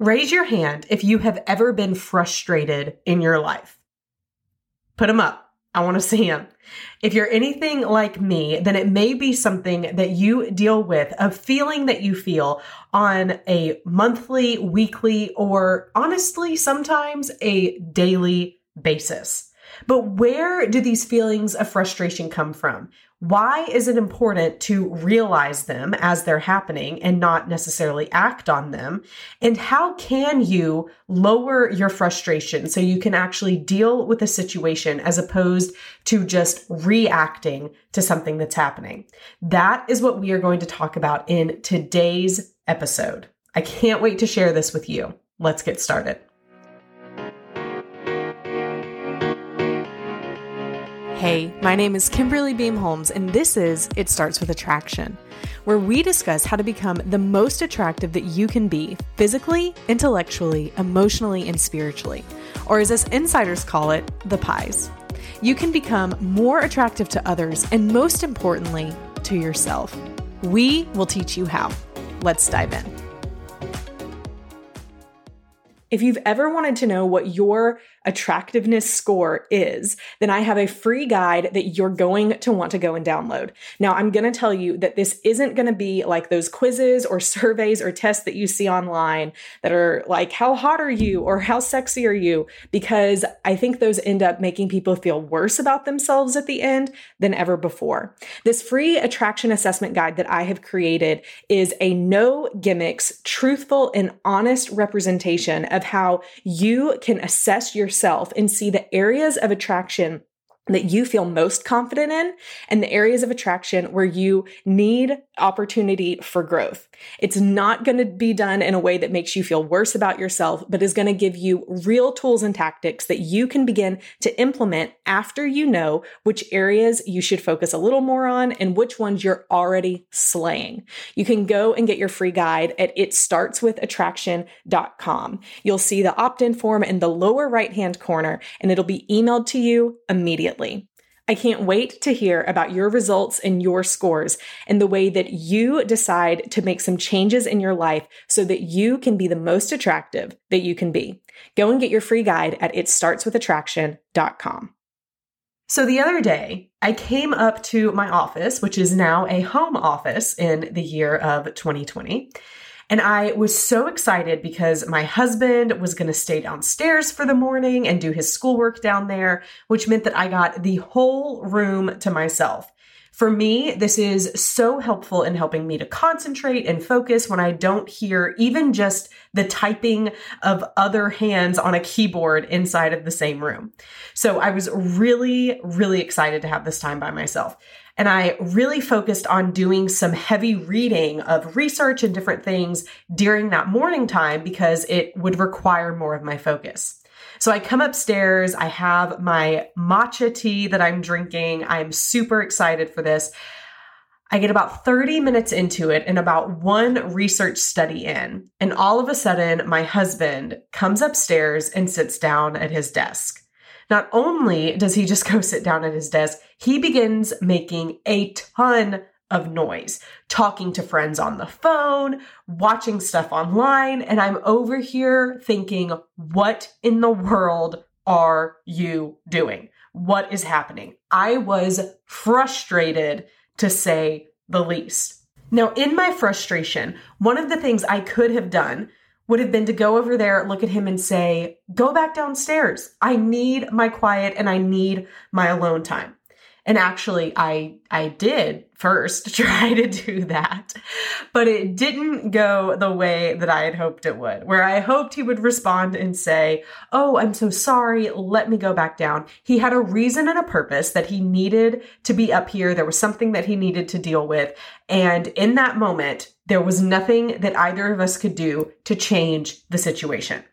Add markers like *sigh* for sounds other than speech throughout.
Raise your hand if you have ever been frustrated in your life. Put them up. I want to see them. If you're anything like me, then it may be something that you deal with, a feeling that you feel on a monthly, weekly, or honestly, sometimes a daily basis. But where do these feelings of frustration come from? Why is it important to realize them as they're happening and not necessarily act on them? And how can you lower your frustration so you can actually deal with a situation as opposed to just reacting to something that's happening? That is what we are going to talk about in today's episode. I can't wait to share this with you. Let's get started. Hey, my name is Kimberly Beam Holmes, and this is It Starts with Attraction, where we discuss how to become the most attractive that you can be physically, intellectually, emotionally, and spiritually, or as us insiders call it, the pies. You can become more attractive to others and, most importantly, to yourself. We will teach you how. Let's dive in. If you've ever wanted to know what your attractiveness score is, then I have a free guide that you're going to want to go and download. Now, I'm going to tell you that this isn't going to be like those quizzes or *laughs* surveys or tests that you see online that are like, how hot are you or how sexy are you? Because I think those end up making people feel worse about themselves at the end than ever before. This free attraction assessment guide that I have created is a no gimmicks, truthful, and honest representation of how you can assess your yourself and see the areas of attraction that you feel most confident in and the areas of attraction where you need opportunity for growth. It's not going to be done in a way that makes you feel worse about yourself, but is going to give you real tools and tactics that you can begin to implement after you know which areas you should focus a little more on and which ones you're already slaying. You can go and get your free guide at itstartswithattraction.com. You'll see the opt-in form in the lower right-hand corner and it'll be emailed to you immediately. I can't wait to hear about your results and your scores and the way that you decide to make some changes in your life so that you can be the most attractive that you can be. Go and get your free guide at itstartswithattraction.com. So the other day, I came up to my office, which is now a home office in the year of 2020. And I was so excited because my husband was going to stay downstairs for the morning and do his schoolwork down there, which meant that I got the whole room to myself. For me, this is so helpful in helping me to concentrate and focus when I don't hear even just the typing of other hands on a keyboard inside of the same room. So I was really, really excited to have this time by myself. And I really focused on doing some heavy reading of research and different things during that morning time because it would require more of my focus. So I come upstairs, I have my matcha tea that I'm drinking. I'm super excited for this. I get about 30 minutes into it and about one research study in, and all of a sudden, my husband comes upstairs and sits down at his desk. Not only does he just go sit down at his desk, he begins making a ton of noise, talking to friends on the phone, watching stuff online. And I'm over here thinking, what in the world are you doing? What is happening? I was frustrated to say the least. Now, in my frustration, one of the things I could have done would have been to go over there, look at him, and say, Go back downstairs. I need my quiet and I need my alone time. And actually, I, I did first *laughs* try to do that. But it didn't go the way that I had hoped it would, where I hoped he would respond and say, Oh, I'm so sorry. Let me go back down. He had a reason and a purpose that he needed to be up here. There was something that he needed to deal with. And in that moment, there was nothing that either of us could do to change the situation.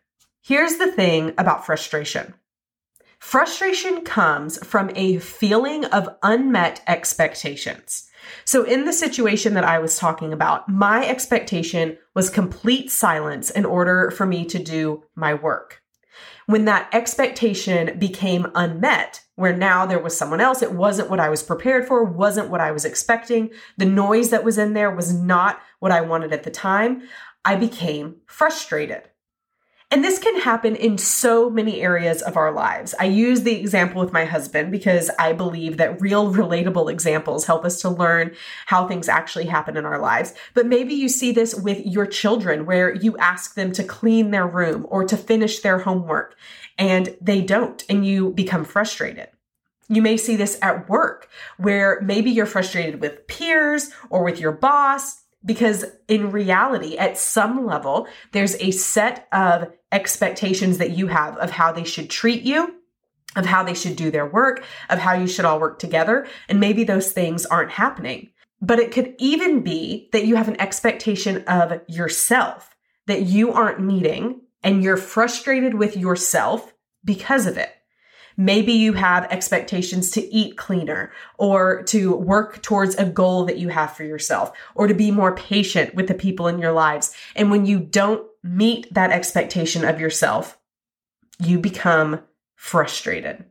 Here's the thing about frustration. Frustration comes from a feeling of unmet expectations. So, in the situation that I was talking about, my expectation was complete silence in order for me to do my work. When that expectation became unmet, where now there was someone else, it wasn't what I was prepared for, wasn't what I was expecting, the noise that was in there was not what I wanted at the time, I became frustrated. And this can happen in so many areas of our lives. I use the example with my husband because I believe that real relatable examples help us to learn how things actually happen in our lives. But maybe you see this with your children where you ask them to clean their room or to finish their homework and they don't and you become frustrated. You may see this at work where maybe you're frustrated with peers or with your boss because in reality, at some level, there's a set of expectations that you have of how they should treat you, of how they should do their work, of how you should all work together. And maybe those things aren't happening. But it could even be that you have an expectation of yourself that you aren't meeting and you're frustrated with yourself because of it. Maybe you have expectations to eat cleaner or to work towards a goal that you have for yourself or to be more patient with the people in your lives. And when you don't meet that expectation of yourself, you become frustrated.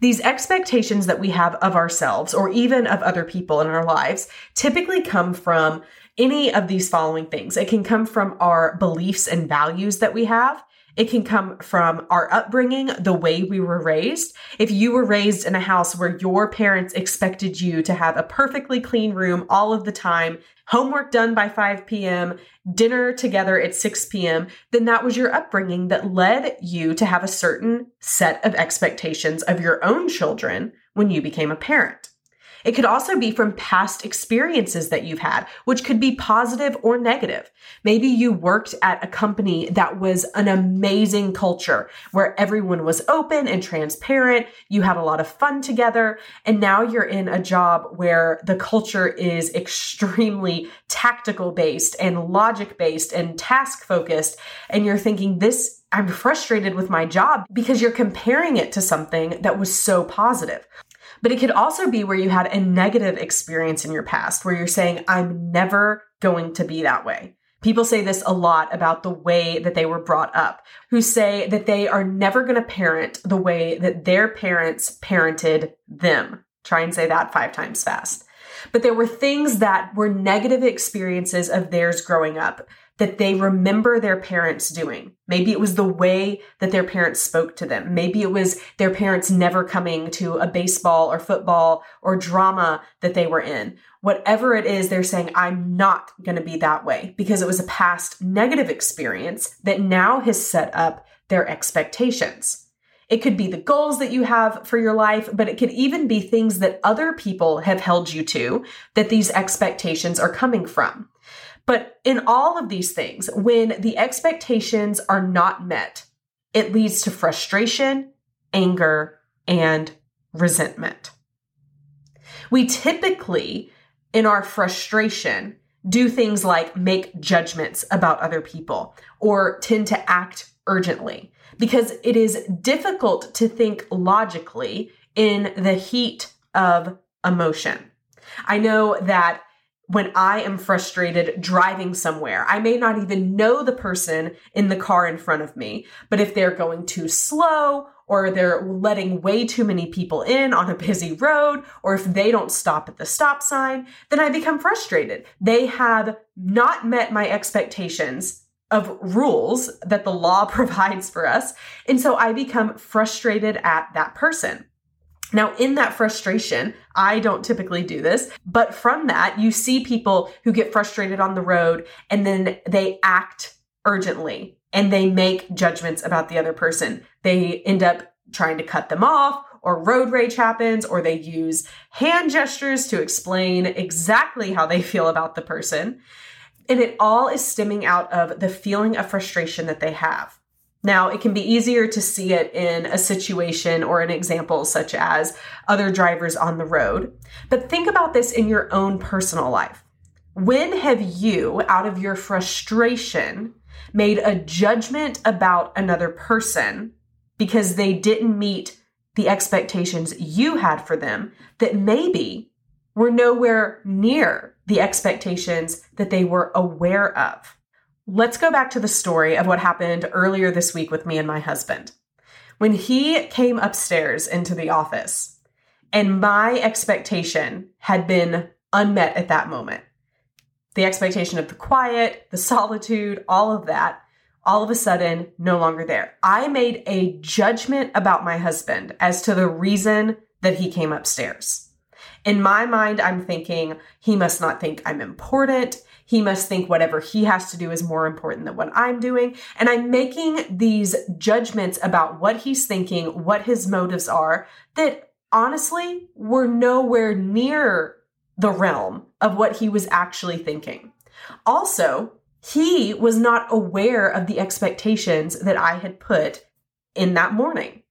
These expectations that we have of ourselves or even of other people in our lives typically come from any of these following things. It can come from our beliefs and values that we have. It can come from our upbringing, the way we were raised. If you were raised in a house where your parents expected you to have a perfectly clean room all of the time, homework done by 5 p.m., dinner together at 6 p.m., then that was your upbringing that led you to have a certain set of expectations of your own children when you became a parent. It could also be from past experiences that you've had, which could be positive or negative. Maybe you worked at a company that was an amazing culture where everyone was open and transparent. You had a lot of fun together. And now you're in a job where the culture is extremely tactical based and logic based and task focused. And you're thinking this I'm frustrated with my job because you're comparing it to something that was so positive. But it could also be where you had a negative experience in your past where you're saying, I'm never going to be that way. People say this a lot about the way that they were brought up, who say that they are never going to parent the way that their parents parented them. Try and say that five times fast. But there were things that were negative experiences of theirs growing up that they remember their parents doing. Maybe it was the way that their parents spoke to them. Maybe it was their parents never coming to a baseball or football or drama that they were in. Whatever it is, they're saying, I'm not going to be that way because it was a past negative experience that now has set up their expectations. It could be the goals that you have for your life, but it could even be things that other people have held you to that these expectations are coming from. But in all of these things, when the expectations are not met, it leads to frustration, anger, and resentment. We typically, in our frustration, do things like make judgments about other people or tend to act urgently because it is difficult to think logically in the heat of emotion. I know that when I am frustrated driving somewhere. I may not even know the person in the car in front of me, but if they're going too slow or they're letting way too many people in on a busy road, or if they don't stop at the stop sign, then I become frustrated. They have not met my expectations of rules that the law *laughs* provides for us. And so I become frustrated at that person. Now, in that frustration, I don't typically do this, but from that, you see people who get frustrated on the road and then they act urgently and they make judgments about the other person. They end up trying to cut them off or road rage happens, or they use hand gestures to explain exactly how they feel about the person. And it all is stemming out of the feeling of frustration that they have. Now, it can be easier to see it in a situation or an example such as other drivers on the road. But think about this in your own personal life. When have you, out of your frustration, made a judgment about another person because they didn't meet the expectations you had for them that maybe were nowhere near the expectations that they were aware of? Let's go back to the story of what happened earlier this week with me and my husband. When he came upstairs into the office, and my expectation had been unmet at that moment the expectation of the quiet, the solitude, all of that, all of a sudden no longer there. I made a judgment about my husband as to the reason that he came upstairs. In my mind, I'm thinking he must not think I'm important. He must think whatever he has to do is more important than what I'm doing. And I'm making these judgments about what he's thinking, what his motives are, that honestly were nowhere near the realm of what he was actually thinking. Also, he was not aware of the expectations that I had put in that morning.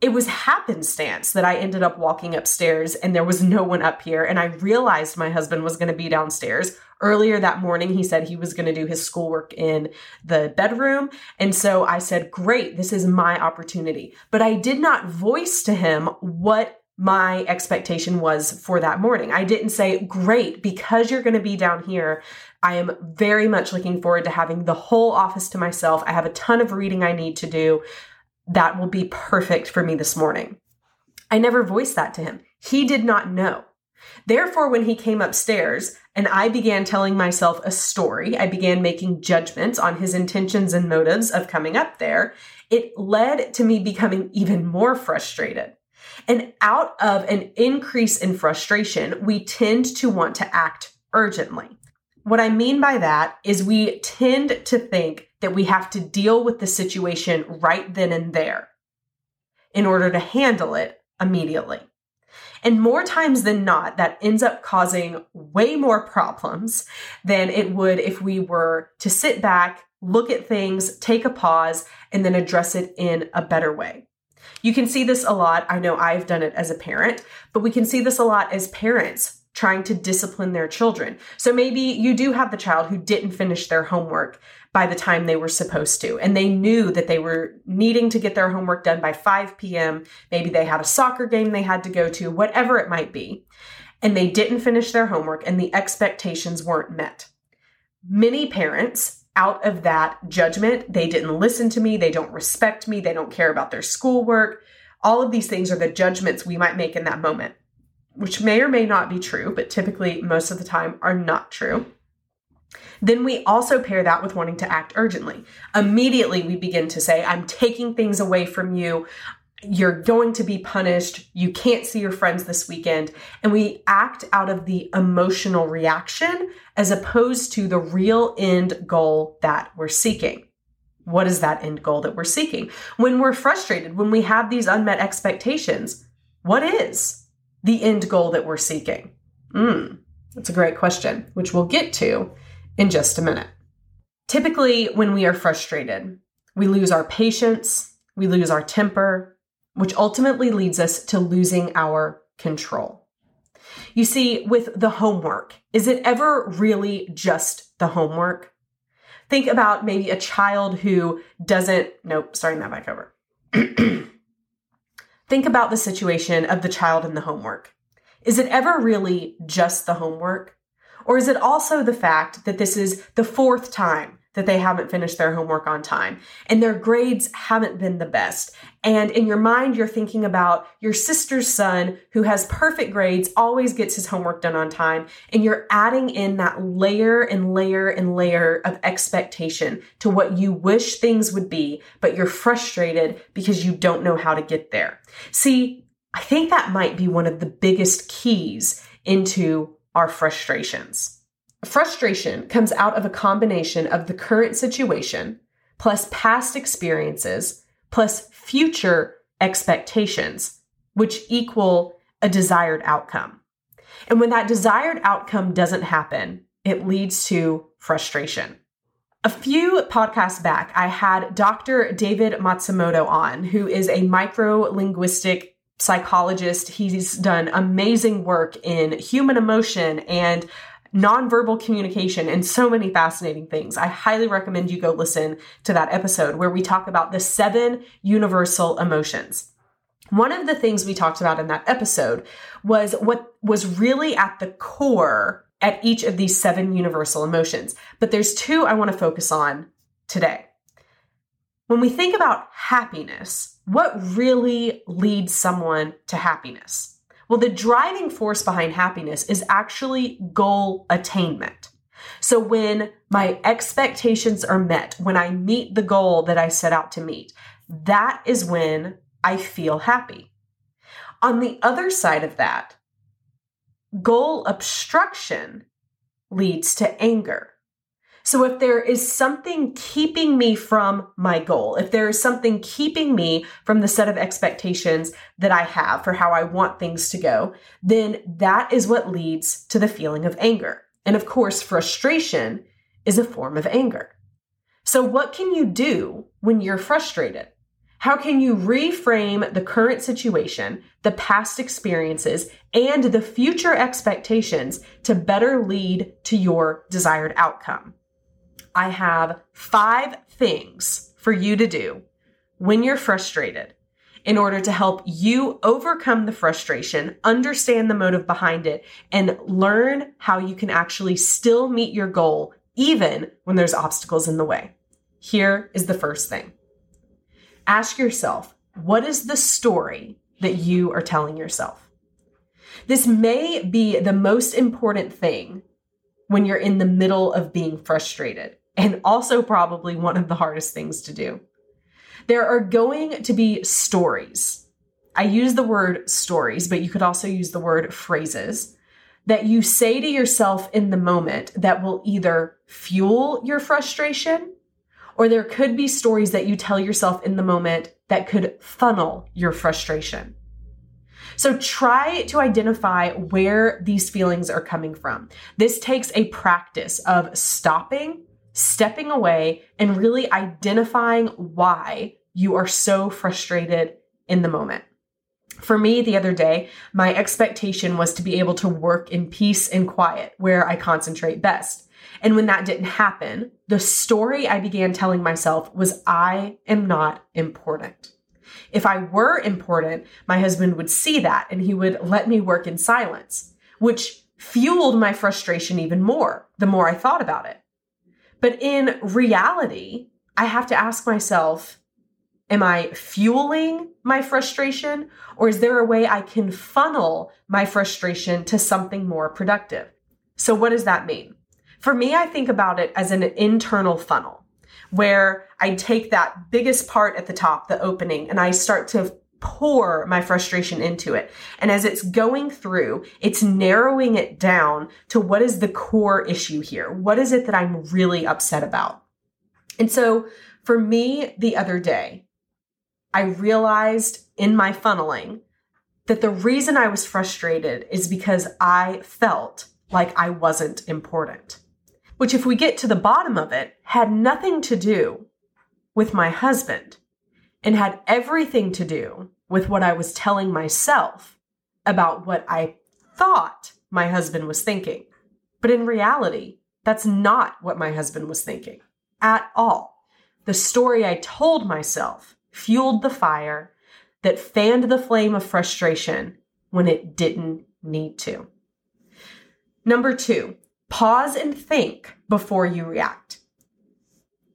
It was happenstance that I ended up walking upstairs and there was no one up here. And I realized my husband was going to be downstairs. Earlier that morning, he said he was going to do his schoolwork in the bedroom. And so I said, Great, this is my opportunity. But I did not voice to him what my expectation was for that morning. I didn't say, great, because you're going to be down here. I am very much looking forward to having the whole office to myself. I have a ton of reading I need to do. That will be perfect for me this morning. I never voiced that to him. He did not know. Therefore, when he came upstairs and I began telling myself a story, I began making judgments on his intentions and motives of coming up there. It led to me becoming even more frustrated. And out of an increase in frustration, we tend to want to act urgently. What I mean by that is we tend to think that we have to deal with the situation right then and there in order to handle it immediately. And more times than not, that ends up causing way more problems than it would if we were to sit back, look at things, take a pause, and then address it in a better way. You can see this a lot. I know I've done it as a parent, but we can see this a lot as parents trying to discipline their children. So maybe you do have the child who didn't finish their homework by the time they were supposed to, and they knew that they were needing to get their homework done by 5 p.m. Maybe they had a soccer game they had to go to, whatever it might be, and they didn't finish their homework and the expectations weren't met. Many parents out of that judgment. They didn't listen to me. They don't respect me. They don't care about their schoolwork. All of these things are the judgments we might make in that moment, which may or may not be true, but typically most of the time are not true. Then we also pair that with wanting to act urgently. Immediately, we begin to say, I'm taking things away from you you're going to be punished. You can't see your friends this weekend. And we act out of the emotional reaction as opposed to the real end goal that we're seeking. What is that end goal that we're seeking? When we're frustrated, when we have these unmet expectations, what is the end goal that we're seeking? Hmm, that's a great question, which we'll get to in just a minute. Typically, when we are frustrated, we lose our patience, we lose our temper, which ultimately leads us to losing our control. You see, with the homework, is it ever really just the homework? Think about maybe a child who doesn't, nope, starting that back over. *clears throat* Think about the situation of the child and the homework. Is it ever really just the homework? Or is it also the fact that this is the fourth time that they haven't finished their homework on time and their grades haven't been the best. And in your mind, you're thinking about your sister's son who has perfect grades, always gets his homework done on time, and you're adding in that layer and layer and layer of expectation to what you wish things would be, but you're frustrated because you don't know how to get there. See, I think that might be one of the biggest keys into our frustrations. Frustration comes out of a combination of the current situation plus past experiences plus future expectations which equal a desired outcome. And when that desired outcome doesn't happen, it leads to frustration. A few podcasts back, I had Dr. David Matsumoto on, who is a micro linguistic psychologist. He's done amazing work in human emotion and nonverbal communication and so many fascinating things. I highly recommend you go listen to that episode where we talk about the seven universal emotions. One of the things we talked about in that episode was what was really at the core at each of these seven universal emotions. But there's two I want to focus on today. When we think about happiness, what really leads someone to happiness? Well, the driving force behind happiness is actually goal attainment. So when my expectations are met, when I meet the goal that I set out to meet, that is when I feel happy. On the other side of that, goal obstruction leads to anger. So if there is something keeping me from my goal, if there is something keeping me from the set of expectations that I have for how I want things to go, then that is what leads to the feeling of anger. And of course, frustration is a form of anger. So what can you do when you're frustrated? How can you reframe the current situation, the past experiences, and the future expectations to better lead to your desired outcome? I have five things for you to do when you're frustrated in order to help you overcome the frustration, understand the motive behind it, and learn how you can actually still meet your goal even when there's obstacles in the way. Here is the first thing ask yourself what is the story that you are telling yourself? This may be the most important thing when you're in the middle of being frustrated, and also probably one of the hardest things to do. There are going to be stories. I use the word stories, but you could also use the word phrases that you say to yourself in the moment that will either fuel your frustration or there could be stories that you tell yourself in the moment that could funnel your frustration. So try to identify where these feelings are coming from. This takes a practice of stopping, stepping away, and really identifying why you are so frustrated in the moment. For me, the other day, my expectation was to be able to work in peace and quiet where I concentrate best. And when that didn't happen, the story I began telling myself was I am not important. If I were important, my husband would see that and he would let me work in silence, which fueled my frustration even more the more I thought about it. But in reality, I have to ask myself, am I fueling my frustration or is there a way I can funnel my frustration to something more productive? So what does that mean? For me, I think about it as an internal funnel where I take that biggest part at the top, the opening, and I start to pour my frustration into it. And as it's going through, it's narrowing it down to what is the core issue here? What is it that I'm really upset about? And so for me, the other day, I realized in my funneling that the reason I was frustrated is because I felt like I wasn't important which, if we get to the bottom of it, had nothing to do with my husband and had everything to do with what I was telling myself about what I thought my husband was thinking. But in reality, that's not what my husband was thinking at all. The story I told myself fueled the fire that fanned the flame of frustration when it didn't need to. Number two, Pause and think before you react.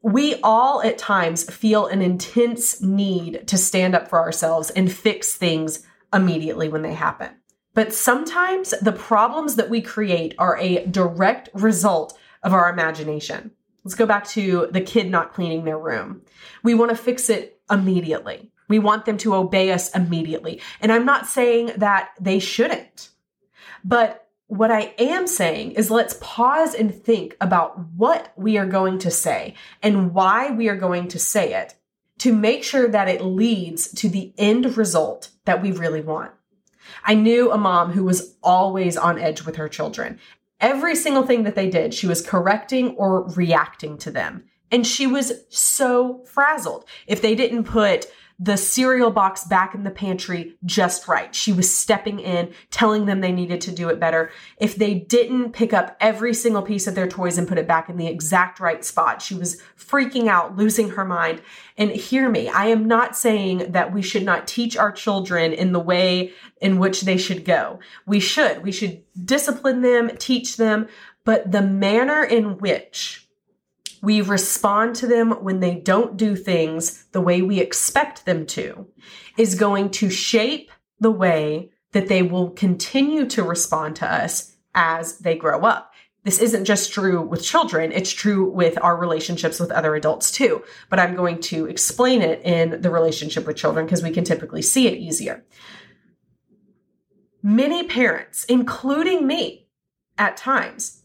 We all at times feel an intense need to stand up for ourselves and fix things immediately when they happen. But sometimes the problems that we create are a direct result of our imagination. Let's go back to the kid not cleaning their room. We want to fix it immediately. We want them to obey us immediately. And I'm not saying that they shouldn't, but what I am saying is let's pause and think about what we are going to say and why we are going to say it to make sure that it leads to the end result that we really want. I knew a mom who was always on edge with her children. Every single thing that they did, she was correcting or reacting to them. And she was so frazzled. If they didn't put the cereal box back in the pantry just right. She was stepping in, telling them they needed to do it better. If they didn't pick up every single piece of their toys and put it back in the exact right spot, she was freaking out, losing her mind. And hear me, I am not saying that we should not teach our children in the way in which they should go. We should. We should discipline them, teach them, but the manner in which we respond to them when they don't do things the way we expect them to is going to shape the way that they will continue to respond to us as they grow up. This isn't just true with children, it's true with our relationships with other adults too. But I'm going to explain it in the relationship with children because we can typically see it easier. Many parents, including me at times,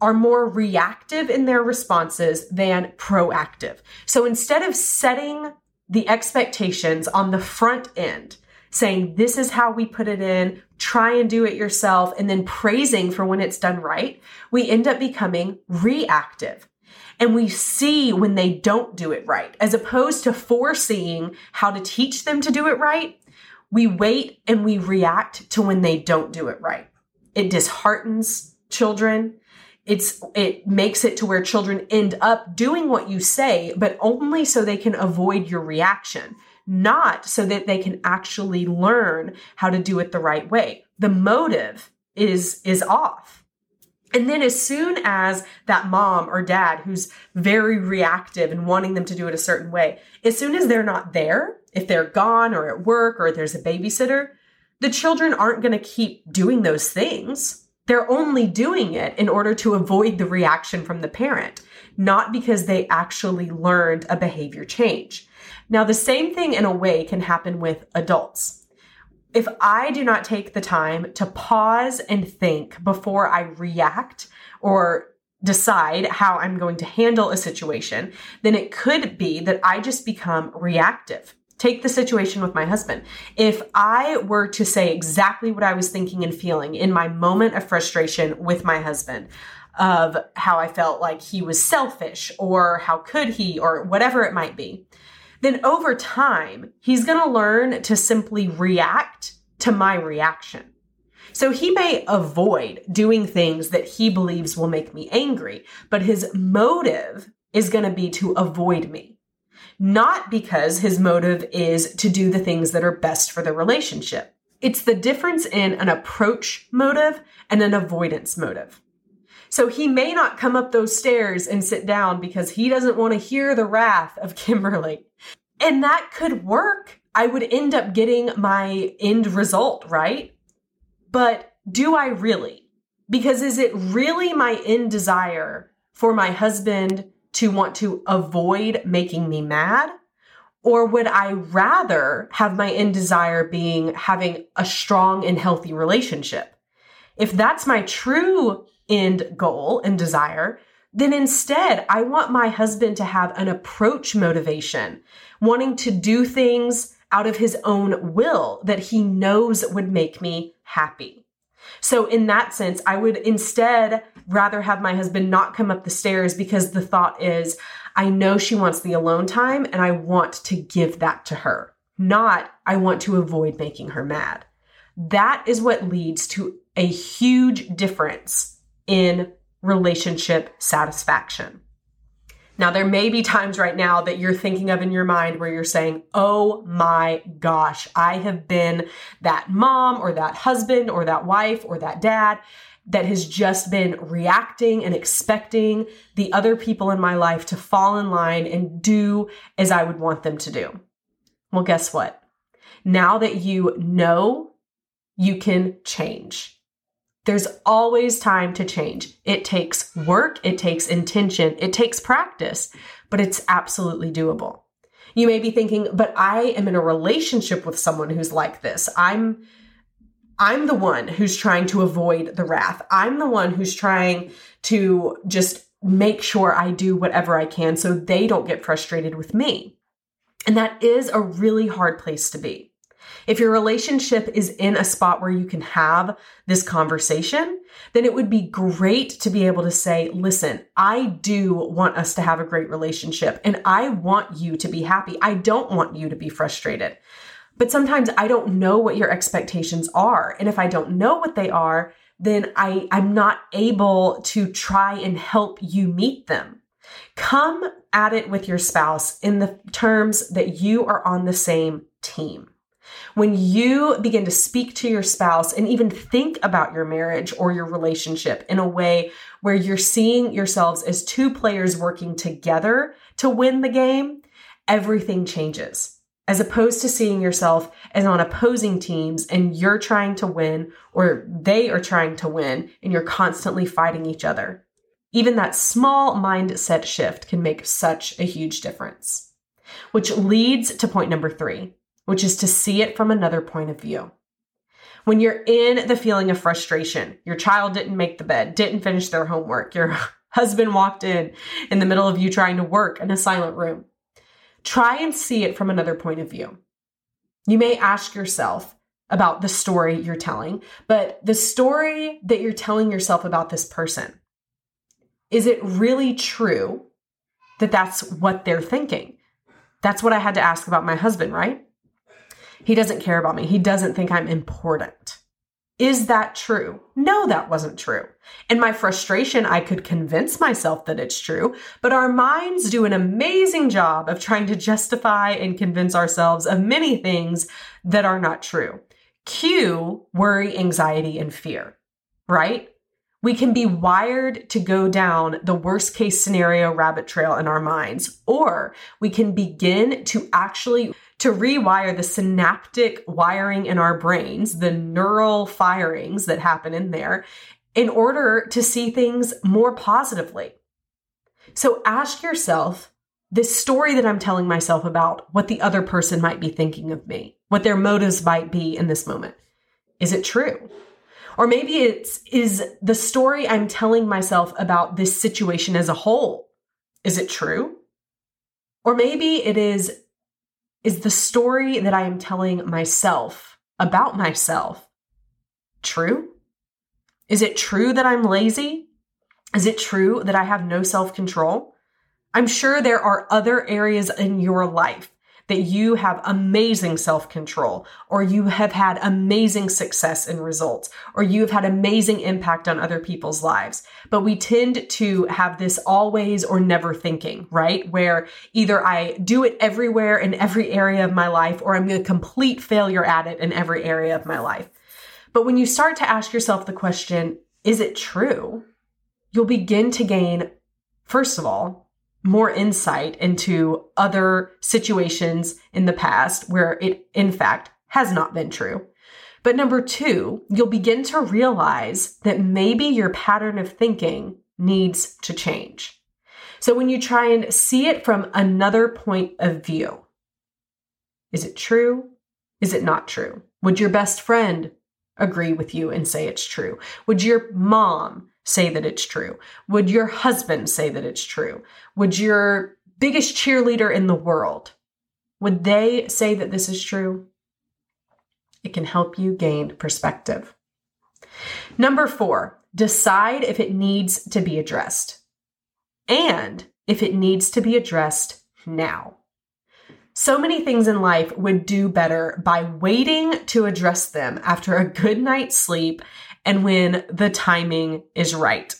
are more reactive in their responses than proactive. So instead of setting the expectations on the front end, saying, this is how we put it in, try and do it yourself, and then praising for when it's done right, we end up becoming reactive. And we see when they don't do it right, as opposed to foreseeing how to teach them to do it right. We wait and we react to when they don't do it right. It disheartens children it's it makes it to where children end up doing what you say but only so they can avoid your reaction not so that they can actually learn how to do it the right way. The motive is is off. And then as soon as that mom or dad who's very reactive and wanting them to do it a certain way as soon as they're not there if they're gone or at work or there's a babysitter the children aren't going to keep doing those things they're only doing it in order to avoid the reaction from the parent, not because they actually learned a behavior change. Now, the same thing in a way can happen with adults. If I do not take the time to pause and think before I react or decide how I'm going to handle a situation, then it could be that I just become reactive. Take the situation with my husband. If I were to say exactly what I was thinking and feeling in my moment of frustration with my husband, of how I felt like he was selfish or how could he or whatever it might be, then over time, he's going to learn to simply react to my reaction. So he may avoid doing things that he believes will make me angry, but his motive is going to be to avoid me not because his motive is to do the things that are best for the relationship. It's the difference in an approach motive and an avoidance motive. So he may not come up those stairs and sit down because he doesn't want to hear the wrath of *laughs* Kimberly. And that could work. I would end up getting my end result, right? But do I really? Because is it really my end desire for my husband to want to avoid making me mad? Or would I rather have my end desire being having a strong and healthy relationship? If that's my true end goal and desire, then instead I want my husband to have an approach motivation, wanting to do things out of his own will that he knows would make me happy. So in that sense, I would instead rather have my husband not come up the stairs because the thought is, I know she wants the alone time and I want to give that to her. Not, I want to avoid making her mad. That is what leads to a huge difference in relationship satisfaction. Now, there may be times right now that you're thinking of in your mind where you're saying, Oh my gosh, I have been that mom or that husband or that wife or that dad that has just been reacting and expecting the other people in my life to fall in line and do as I would want them to do. Well, guess what? Now that you know, you can change. There's always time to change. It takes work, it takes intention, it takes practice, but it's absolutely doable. You may be thinking, but I am in a relationship with someone who's like this. I'm I'm the one who's trying to avoid the wrath. I'm the one who's trying to just make sure I do whatever I can so they don't get frustrated with me. And that is a really hard place to be. If your relationship is in a spot where you can have this conversation, then it would be great to be able to say, listen, I do want us to have a great relationship and I want you to be happy. I don't want you to be frustrated. But sometimes I don't know what your expectations are. And if I don't know what they are, then I, I'm not able to try and help you meet them. Come at it with your spouse in the terms that you are on the same team. When you begin to speak to your spouse and even think about your marriage or your relationship in a way where you're seeing yourselves as two players working together to win the game, everything changes. As opposed to seeing yourself as on opposing teams and you're trying to win or they are trying to win and you're constantly fighting each other. Even that small mindset shift can make such a huge difference. Which leads to point number three which is to see it from another point of view. When you're in the feeling of frustration, your child didn't make the bed, didn't finish their homework, your *laughs* husband walked in in the middle of you trying to work in a silent room, try and see it from another point of view. You may ask yourself about the story you're telling, but the story that you're telling yourself about this person, is it really true that that's what they're thinking? That's what I had to ask about my husband, right? He doesn't care about me. He doesn't think I'm important. Is that true? No, that wasn't true. In my frustration, I could convince myself that it's true, but our minds do an amazing job of trying to justify and convince ourselves of many things that are not true. Cue worry, anxiety, and fear, right? We can be wired to go down the worst case scenario rabbit trail in our minds, or we can begin to actually to rewire the synaptic wiring in our brains, the neural firings that happen in there, in order to see things more positively. So ask yourself this story that I'm telling myself about what the other person might be thinking of me, what their motives might be in this moment. Is it true? Or maybe it's is the story I'm telling myself about this situation as a whole. Is it true? Or maybe it is is the story that I am telling myself about myself true? Is it true that I'm lazy? Is it true that I have no self control? I'm sure there are other areas in your life that you have amazing self control, or you have had amazing success and results, or you have had amazing impact on other people's lives. But we tend to have this always or never thinking, right? Where either I do it everywhere in every area of my life, or I'm a complete failure at it in every area of my life. But when you start to ask yourself the question, is it true? You'll begin to gain, first of all, more insight into other situations in the past where it, in fact, has not been true. But number two, you'll begin to realize that maybe your pattern of thinking needs to change. So when you try and see it from another point of view, is it true? Is it not true? Would your best friend agree with you and say it's true? Would your mom say that it's true? Would your husband say that it's true? Would your biggest cheerleader in the world, would they say that this is true? It can help you gain perspective. Number four, decide if it needs to be addressed and if it needs to be addressed now. So many things in life would do better by waiting to address them after a good night's sleep and when the timing is right.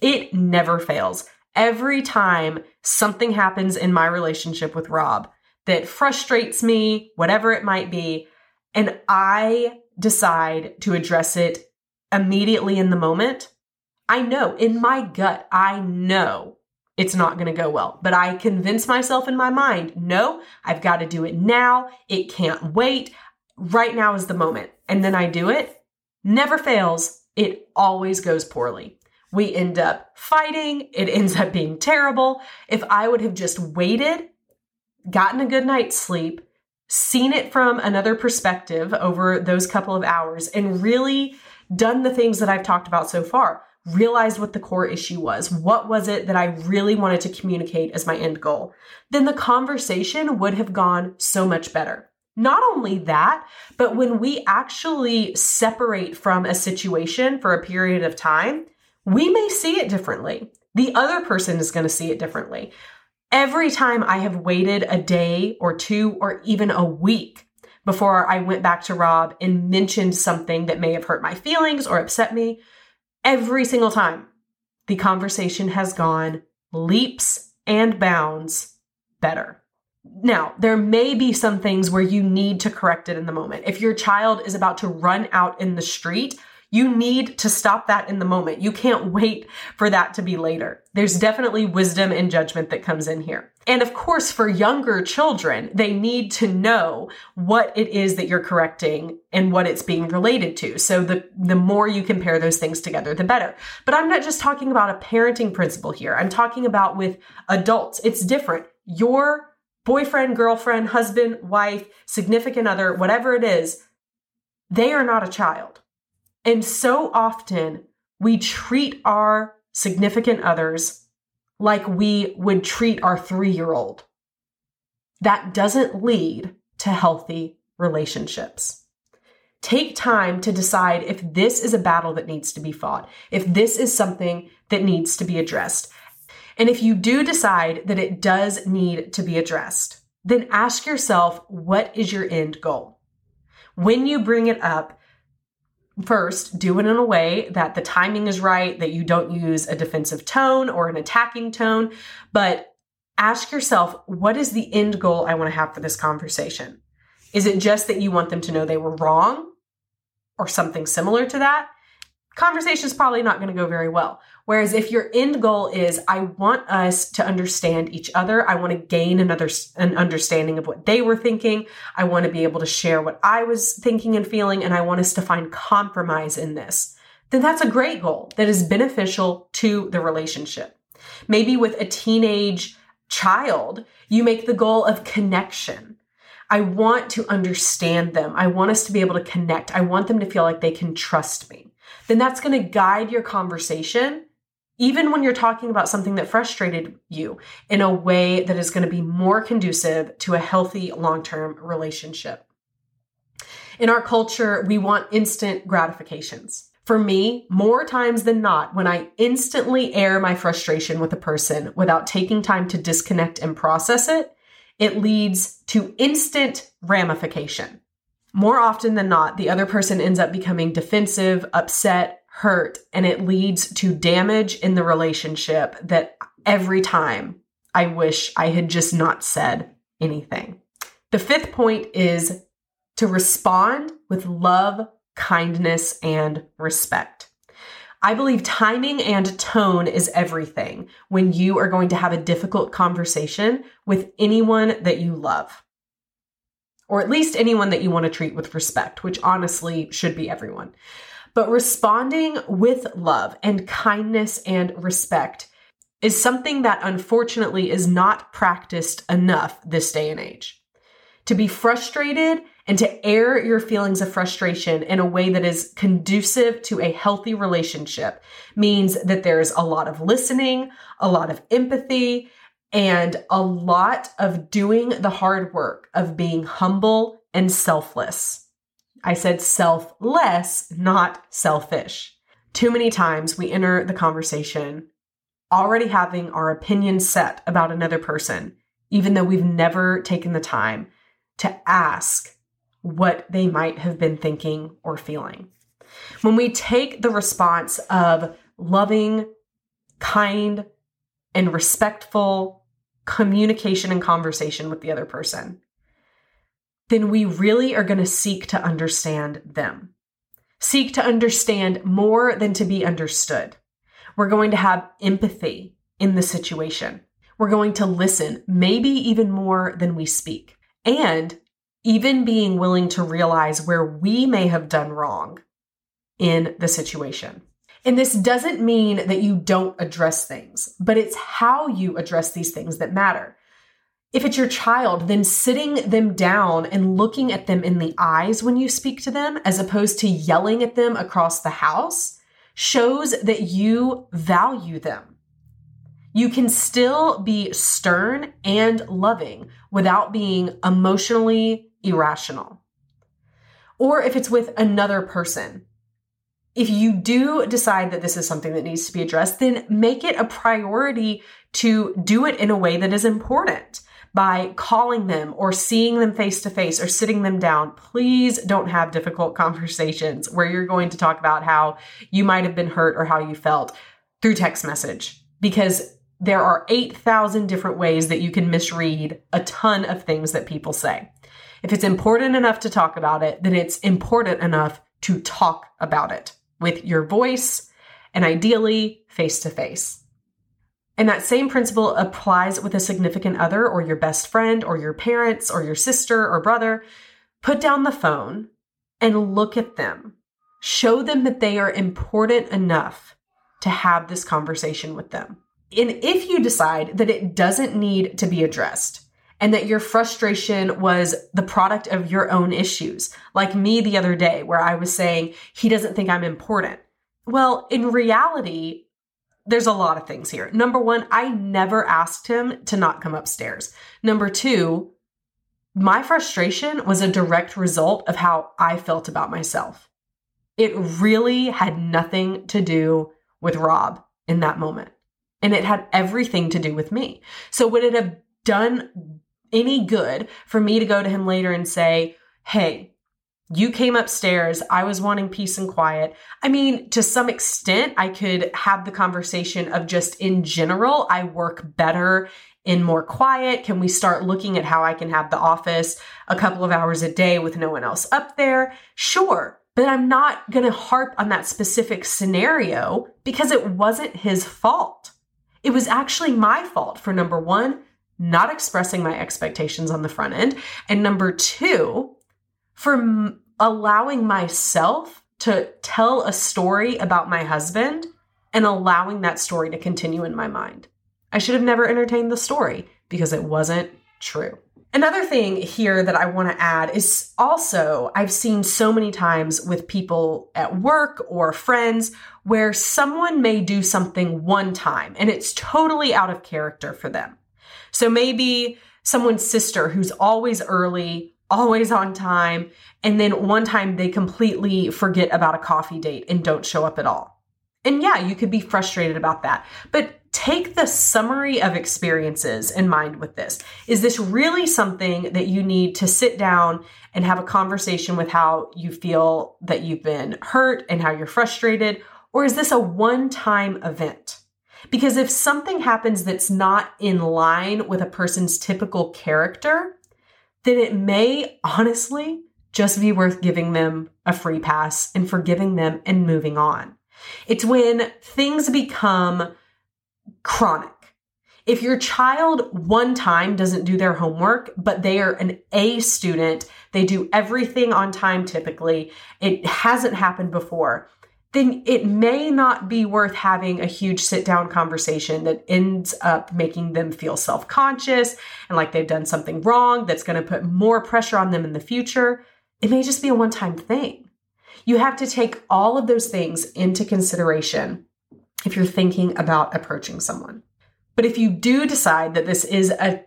It never fails. Every time something happens in my relationship with Rob that frustrates me, whatever it might be, and I decide to address it immediately in the moment, I know in my gut, I know it's not going to go well. But I convince myself in my mind, no, I've got to do it now. It can't wait. Right now is the moment. And then I do it never fails. It always goes poorly. We end up fighting. It ends up being terrible. If I would have just waited, gotten a good night's sleep, seen it from another perspective over those couple of hours, and really done the things that I've talked about so far, realized what the core issue was, what was it that I really wanted to communicate as my end goal, then the conversation would have gone so much better. Not only that, but when we actually separate from a situation for a period of time, we may see it differently. The other person is going to see it differently. Every time I have waited a day or two or even a week before I went back to Rob and mentioned something that may have hurt my feelings or upset me, every single time the conversation has gone leaps and bounds better. Now, there may be some things where you need to correct it in the moment. If your child is about to run out in the street, you need to stop that in the moment. You can't wait for that to be later. There's definitely wisdom and judgment that comes in here. And of course, for younger children, they need to know what it is that you're correcting and what it's being related to. So the, the more you compare those things together, the better. But I'm not just talking about a parenting principle here. I'm talking about with adults. It's different. Your boyfriend, girlfriend, husband, wife, significant other, whatever it is, they are not a child. And so often we treat our significant others like we would treat our three year old. That doesn't lead to healthy relationships. Take time to decide if this is a battle that needs to be fought, if this is something that needs to be addressed. And if you do decide that it does need to be addressed, then ask yourself what is your end goal? When you bring it up, First, do it in a way that the timing is right, that you don't use a defensive tone or an attacking tone, but ask yourself, what is the end goal I want to have for this conversation? Is it just that you want them to know they were wrong or something similar to that? Conversation is probably not going to go very well. Whereas if your end goal is, I want us to understand each other, I want to gain another an understanding of what they were thinking, I want to be able to share what I was thinking and feeling, and I want us to find compromise in this, then that's a great goal that is beneficial to the relationship. Maybe with a teenage child, you make the goal of connection. I want to understand them. I want us to be able to connect. I want them to feel like they can trust me. Then that's going to guide your conversation even when you're talking about something that frustrated you in a way that is going to be more conducive to a healthy long term relationship. In our culture, we want instant gratifications. For me, more times than not, when I instantly air my frustration with a person without taking time to disconnect and process it, it leads to instant ramification. More often than not, the other person ends up becoming defensive, upset, hurt and it leads to damage in the relationship that every time I wish I had just not said anything. The fifth point is to respond with love, kindness, and respect. I believe timing and tone is everything when you are going to have a difficult conversation with anyone that you love. Or at least anyone that you want to treat with respect, which honestly should be everyone. But responding with love and kindness and respect is something that unfortunately is not practiced enough this day and age. To be frustrated and to air your feelings of frustration in a way that is conducive to a healthy relationship means that there's a lot of listening, a lot of empathy, and a lot of doing the hard work of being humble and selfless. I said selfless, not selfish. Too many times we enter the conversation already having our opinion set about another person, even though we've never taken the time to ask what they might have been thinking or feeling. When we take the response of loving, kind, and respectful communication and conversation with the other person, then we really are going to seek to understand them. Seek to understand more than to be understood. We're going to have empathy in the situation. We're going to listen, maybe even more than we speak. And even being willing to realize where we may have done wrong in the situation. And this doesn't mean that you don't address things, but it's how you address these things that matter. If it's your child, then sitting them down and looking at them in the eyes when you speak to them, as opposed to yelling at them across the house, shows that you value them. You can still be stern and loving without being emotionally irrational. Or if it's with another person, if you do decide that this is something that needs to be addressed, then make it a priority to do it in a way that is important by calling them or seeing them face to face or sitting them down. Please don't have difficult *laughs* conversations where you're going to talk about how you might have been hurt or how you felt through text message because there are 8,000 different ways that you can misread a ton of things that people say. If it's important enough to talk about it, then it's important enough to talk about it with your voice and ideally face to face. And that same principle applies with a significant other or your best friend or your parents or your sister or brother. Put down the phone and look at them. Show them that they are important enough to have this conversation with them. And if you decide that it doesn't need to be addressed and that your frustration was the product of your own issues, like me the other day, where I was saying, he doesn't think I'm important. Well, in reality, there's a lot of things here. Number one, I never asked him to not come upstairs. Number two, my frustration was a direct result of how I felt about myself. It really had nothing to do with Rob in that moment and it had everything to do with me. So would it have done any good for me to go to him later and say, Hey, you came upstairs. I was wanting peace and quiet. I mean, to some extent, I could have the conversation of just in general, I work better in more quiet. Can we start looking at how I can have the office a couple of hours a day with no one else up there? Sure. But I'm not going to harp on that specific scenario because it wasn't his fault. It was actually my fault for number one, not expressing my expectations on the front end. And number two, for m- allowing myself to tell a story about my husband and allowing that story to continue in my mind. I should have never entertained the story because it wasn't true. Another thing here that I want to add is also I've seen so many times with people at work or friends where someone may do something one time and it's totally out of character for them. So maybe someone's sister who's always early, always on time, and then one time they completely forget about a coffee date and don't show up at all. And yeah, you could be frustrated about that. But take the summary of experiences in mind with this. Is this really something that you need to sit down and have a conversation with how you feel that you've been hurt and how you're frustrated? Or is this a one time event? Because if something happens that's not in line with a person's typical character, then it may honestly just be worth giving them a free pass and forgiving them and moving on. It's when things become chronic. If your child one time doesn't do their homework, but they are an A student, they do everything on time typically, it hasn't happened before, then it may not be worth having a huge sit down conversation that ends up making them feel self conscious and like they've done something wrong that's going to put more pressure on them in the future. It may just be a one time thing. You have to take all of those things into consideration if you're thinking about approaching someone. But if you do decide that this is a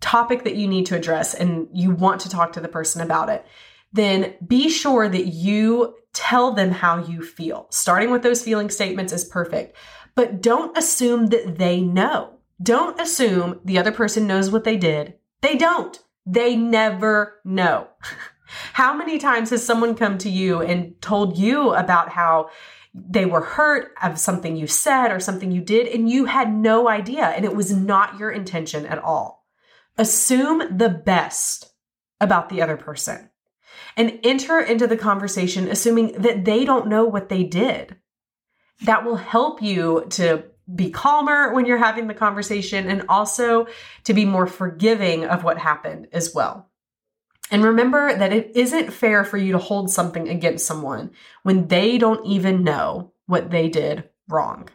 topic that you need to address and you want to talk to the person about it, then be sure that you tell them how you feel. Starting with those feeling statements is perfect, but don't assume that they know. Don't assume the other person knows what they did. They don't. They never know. *laughs* how many times has someone come to you and told you about how they were hurt of something you said or something you did, and you had no idea, and it was not your intention at all. Assume the best about the other person and enter into the conversation assuming that they don't know what they did. That will help you to be calmer when you're having the conversation and also to be more forgiving of what happened as well. And remember that it isn't fair for you to hold something against someone when they don't even know what they did wrong.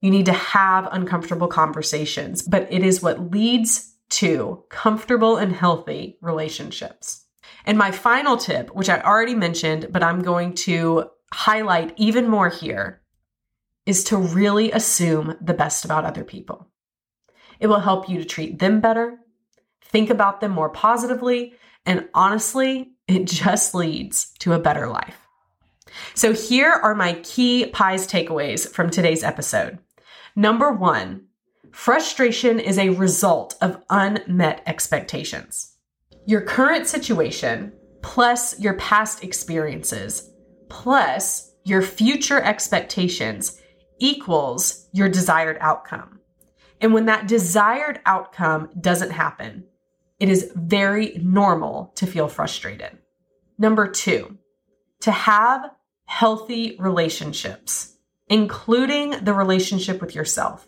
You need to have uncomfortable conversations, but it is what leads to comfortable and healthy relationships. And my final tip, which I already mentioned, but I'm going to highlight even more here is to really assume the best about other people. It will help you to treat them better, think about them more positively, and honestly, it *laughs* just leads to a better life. So, here are my key pies takeaways from today's episode. Number one, frustration is a result of unmet expectations. Your current situation, plus your past experiences, plus your future expectations equals your desired outcome. And when that desired outcome doesn't happen, it is very normal to feel frustrated. Number two, to have healthy relationships, including the relationship with yourself,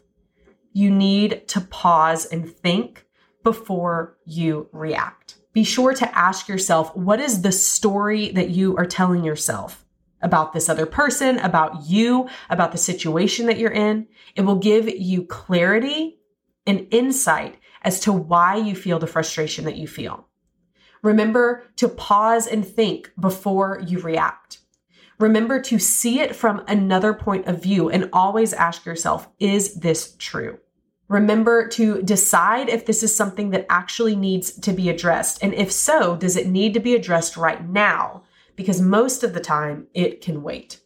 you need to pause and think before you react. Be sure to ask yourself what is the story that you are telling yourself about this other person, about you, about the situation that you're in. It will give you clarity and insight as to why you feel the frustration that you feel. Remember to pause and think before you react. Remember to see it from another point of view and always ask yourself, is this true? Remember to decide if this is something that actually needs to be addressed. And if so, does it need to be addressed right now? Because most of the time it can wait.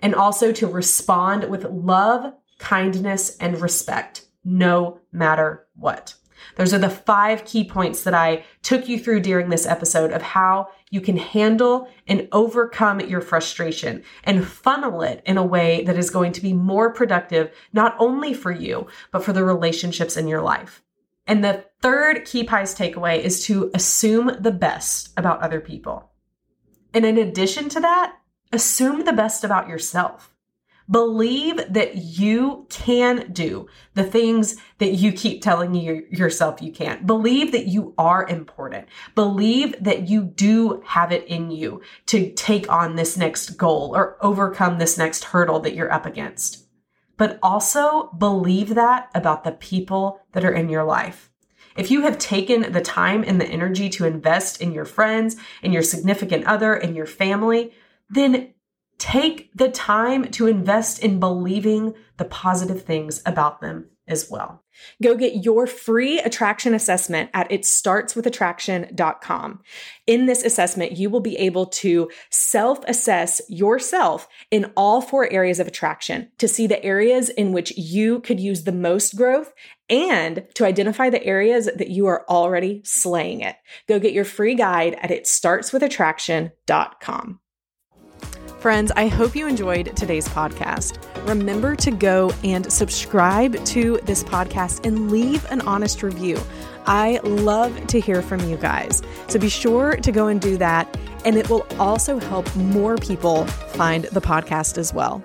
And also to respond with love, kindness, and respect, no matter what. Those are the five key points that I took you through during this episode of how you can handle and overcome your frustration and funnel it in a way that is going to be more productive, not only for you, but for the relationships in your life. And the third key pies takeaway is to assume the best about other people. And in addition to that, assume the best about yourself. Believe that you can do the things that you keep telling you yourself you can't. Believe that you are important. Believe that you do have it in you to take on this next goal or overcome this next hurdle that you're up against. But also believe that about the people that are in your life. If you have taken the time and the energy to invest in your friends, in your significant other, in your family, then take the time to invest in believing the positive things about them as well. Go get your free attraction assessment at itstartswithattraction.com. In this assessment, you will be able to self assess yourself in all four areas of attraction to see the areas in which you could use the most growth and to identify the areas that you are already slaying it. Go get your free guide at itstartswithattraction.com. Friends, I hope you enjoyed today's podcast. Remember to go and subscribe to this podcast and leave an honest review. I love to hear from you guys. So be sure to go and do that. And it will also help more people find the podcast as well.